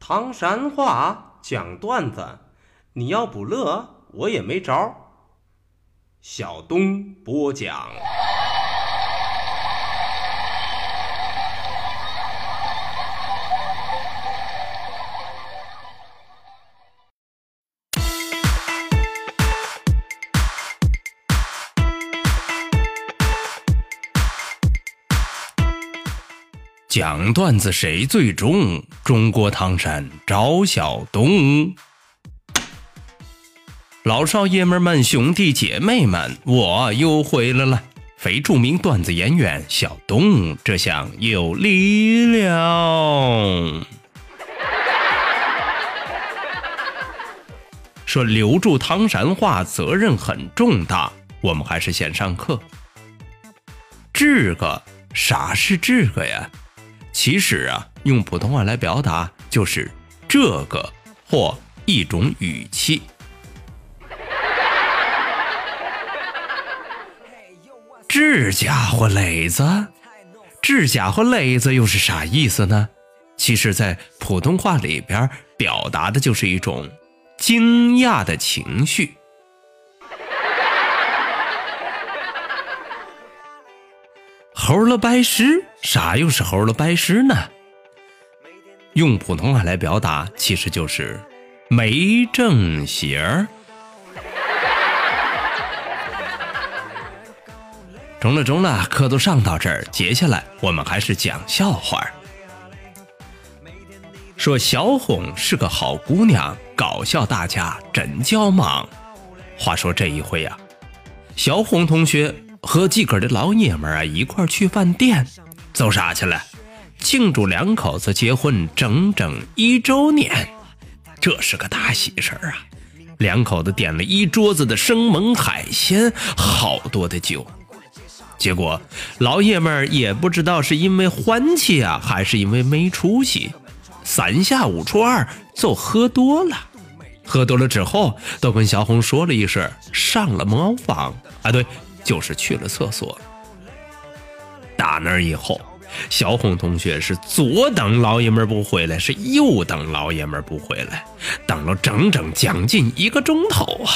唐山话讲段子，你要不乐，我也没招。小东播讲。讲段子谁最重？中国唐山赵小东，老少爷们们、兄弟姐妹们，我又回来了。非著名段子演员小东，这下有力量。说留住唐山话责任很重大，我们还是先上课。这个啥是这个呀？其实啊，用普通话来表达就是这个或一种语气。这家伙磊子，这家伙磊子又是啥意思呢？其实，在普通话里边，表达的就是一种惊讶的情绪。猴了拜师，啥又是猴了拜师呢？用普通话来表达，其实就是没正形儿。中了中了，课都上到这儿，接下来我们还是讲笑话。说小红是个好姑娘，搞笑大家真叫忙。话说这一回啊，小红同学。和自个儿的老爷们啊一块去饭店，走啥去了？庆祝两口子结婚整整一周年，这是个大喜事儿啊！两口子点了一桌子的生猛海鲜，好多的酒。结果老爷们儿也不知道是因为欢气啊，还是因为没出息，三下五除二就喝多了。喝多了之后，都跟小红说了一声上了茅房啊，对。就是去了厕所，打那儿以后，小红同学是左等老爷们不回来，是右等老爷们不回来，等了整整将近一个钟头啊！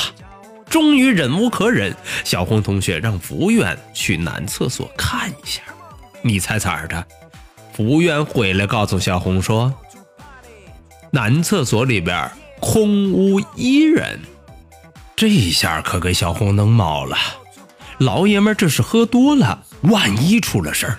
终于忍无可忍，小红同学让服务员去男厕所看一下。你猜咋的？服务员回来告诉小红说，男厕所里边空无一人。这下可给小红弄毛了。老爷们这是喝多了，万一出了事儿，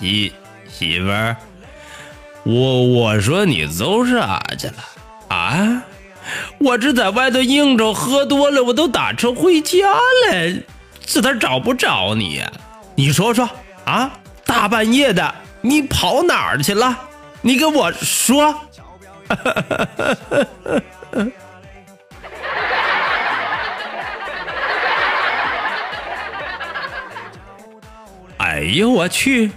媳媳妇儿，我我说你走啥去了啊？我这在外头应酬喝多了，我都打车回家了，这咋找不着你呀？你说说啊，大半夜的你跑哪儿去了？你给我说。”哈哈哈哈哈哈哎呦我去，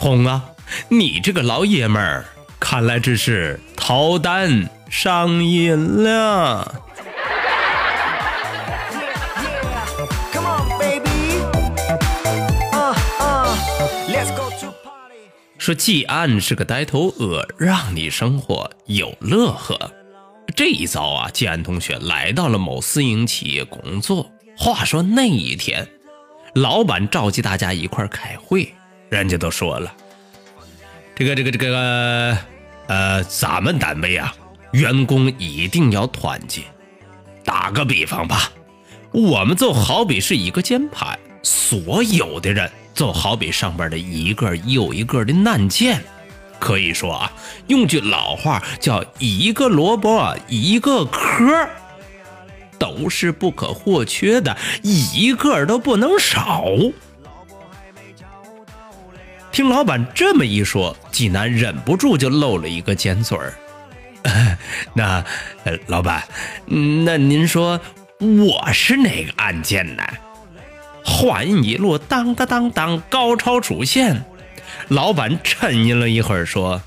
红啊！你这个老爷们儿，看来这是逃单上瘾了。说季安是个呆头鹅，让你生活有乐呵。这一遭啊，季安同学来到了某私营企业工作。话说那一天。老板召集大家一块开会，人家都说了，这个这个这个，呃，咱们单位啊，员工一定要团结。打个比方吧，我们就好比是一个键盘，所有的人就好比上边的一个又一个的按键。可以说啊，用句老话叫一个萝卜一个壳。都是不可或缺的，一个都不能少。听老板这么一说，济南忍不住就露了一个尖嘴儿。那呃，老板，那您说我是哪个按键呢？话音一落，当当当当，高潮出现。老板沉吟了一会儿，说：“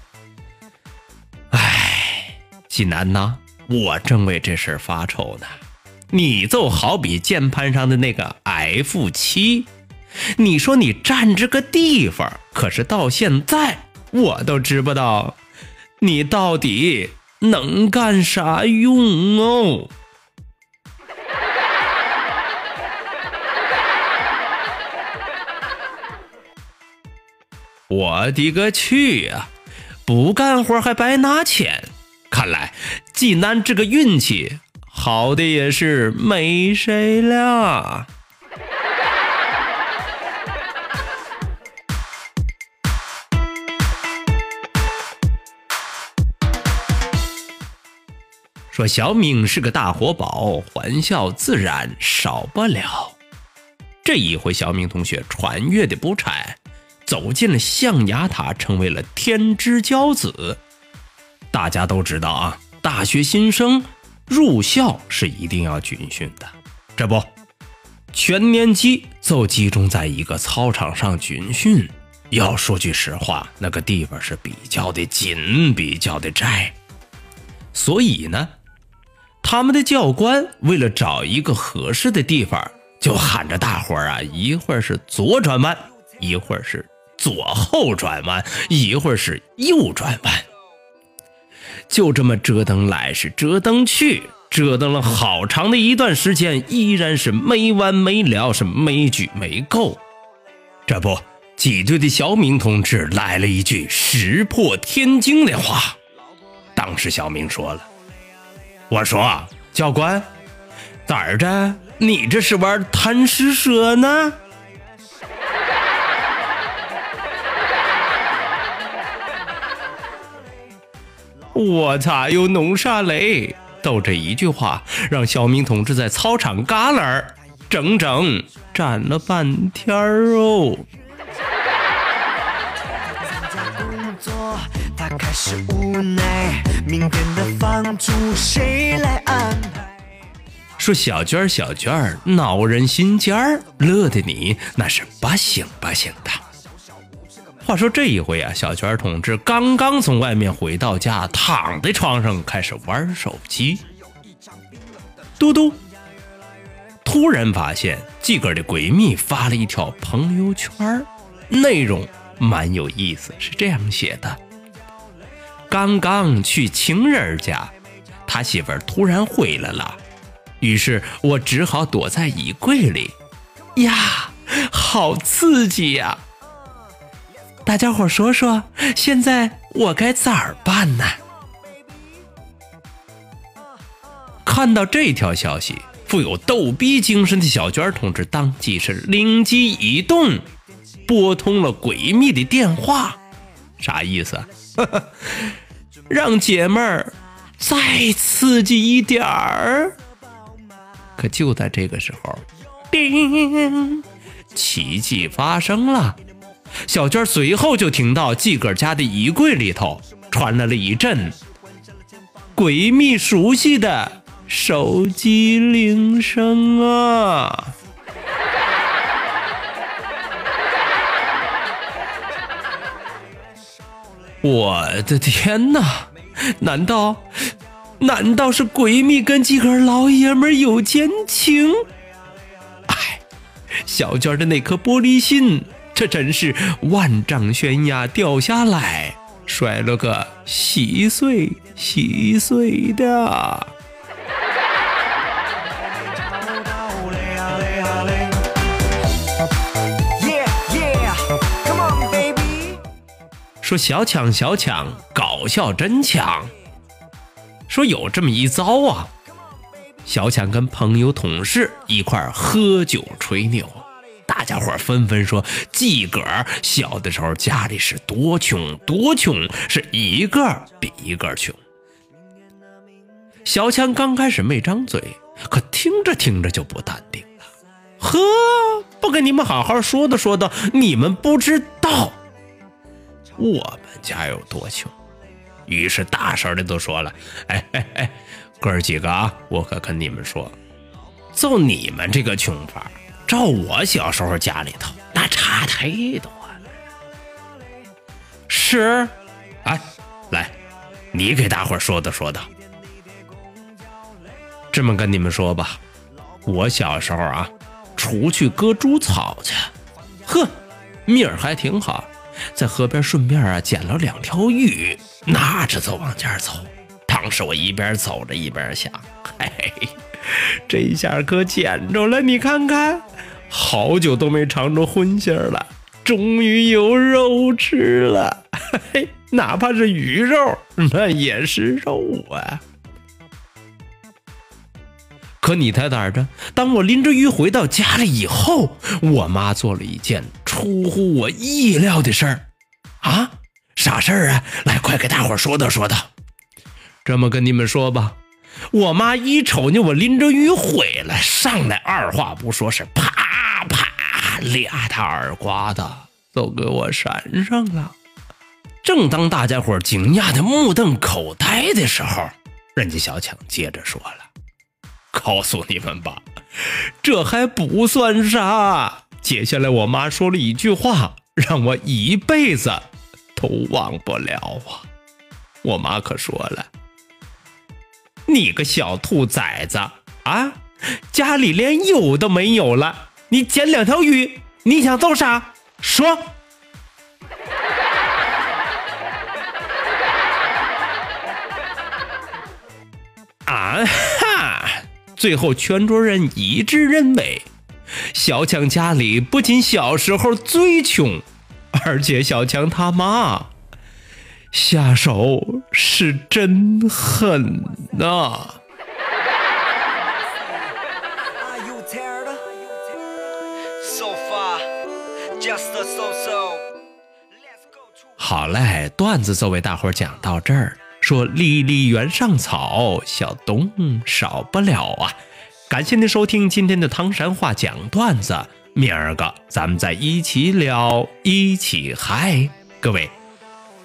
哎，济南呐，我正为这事儿发愁呢。你就好比键盘上的那个 F 七，你说你占这个地方，可是到现在我都知不道你到底能干啥用哦。”我的个去呀！不干活还白拿钱，看来济南这个运气好的也是没谁了。说小明是个大活宝，欢笑自然少不了。这一回，小明同学穿越的不差。走进了象牙塔，成为了天之骄子。大家都知道啊，大学新生入校是一定要军训的。这不，全年级就集中在一个操场上军训。要说句实话，那个地方是比较的紧，比较的窄。所以呢，他们的教官为了找一个合适的地方，就喊着大伙儿啊，一会儿是左转弯，一会儿是。左后转弯，一会儿是右转弯，就这么折腾来是折腾去，折腾了好长的一段时间，依然是没完没了，是没举没够。这不，挤兑的小明同志来了一句石破天惊的话。当时小明说了：“我说教官，咋着？你这是玩贪吃蛇呢？”我擦！又弄啥嘞？都这一句话，让小明同志在操场旮旯儿整整站了半天儿哦。他开始无奈，明天的房租谁来安排说小娟儿，小娟儿恼人心尖儿，乐得你那是不行不行的。话说这一回啊，小泉同志刚刚从外面回到家，躺在床上开始玩手机。嘟嘟，突然发现自个儿的闺蜜发了一条朋友圈，内容蛮有意思，是这样写的：刚刚去情人家，他媳妇儿突然回来了，于是我只好躲在衣柜里。呀，好刺激呀！大家伙说说，现在我该咋办呢？看到这条消息，富有逗逼精神的小娟同志当即是灵机一动，拨通了闺蜜的电话。啥意思？呵呵让姐妹儿再刺激一点儿。可就在这个时候，叮，奇迹发生了。小娟随后就听到自个儿家的衣柜里头传来了一阵闺蜜熟悉的手机铃声啊！我的天哪！难道难道是闺蜜跟几个老爷们有奸情？哎，小娟的那颗玻璃心。这真是万丈悬崖掉下来，摔了个稀碎稀碎的。说小强小强搞笑真强。说有这么一遭啊，小强跟朋友同事一块喝酒吹牛。大家伙纷纷说：“自个儿小的时候家里是多穷多穷，是一个比一个穷。”小强刚开始没张嘴，可听着听着就不淡定了。呵，不跟你们好好说道说道，你们不知道我们家有多穷。于是大声的都说了：“哎哎哎，哥儿几个啊，我可跟你们说，就你们这个穷法，照我小时候家里头那差太多了。”是，哎，来，你给大伙说道说道。这么跟你们说吧，我小时候啊，出去割猪草去，呵，命还挺好。在河边顺便啊捡了两条鱼，拿着就往家走。当时我一边走着一边想，嘿嘿，这下可捡着了！你看看，好久都没尝着荤腥了，终于有肉吃了。嘿嘿，哪怕是鱼肉，那也是肉啊。可你猜咋着？当我拎着鱼回到家里以后，我妈做了一件出乎我意料的事儿。啊，啥事儿啊？来，快给大伙说道说道。这么跟你们说吧，我妈一瞅见我拎着鱼回来，上来二话不说，是啪啪俩大耳刮子都给我扇上了。正当大家伙惊讶的目瞪口呆的时候，人家小强接着说了。告诉你们吧，这还不算啥。接下来我妈说了一句话，让我一辈子都忘不了啊！我妈可说了：“你个小兔崽子啊，家里连油都没有了，你捡两条鱼，你想做啥？说。”最后，全桌人一致认为，小强家里不仅小时候最穷，而且小强他妈下手是真狠呐！好嘞，段子就为大伙讲到这儿。说离离原上草，小东少不了啊！感谢您收听今天的唐山话讲段子，明儿个咱们再一起聊，一起嗨，各位，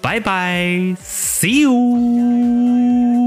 拜拜，see you。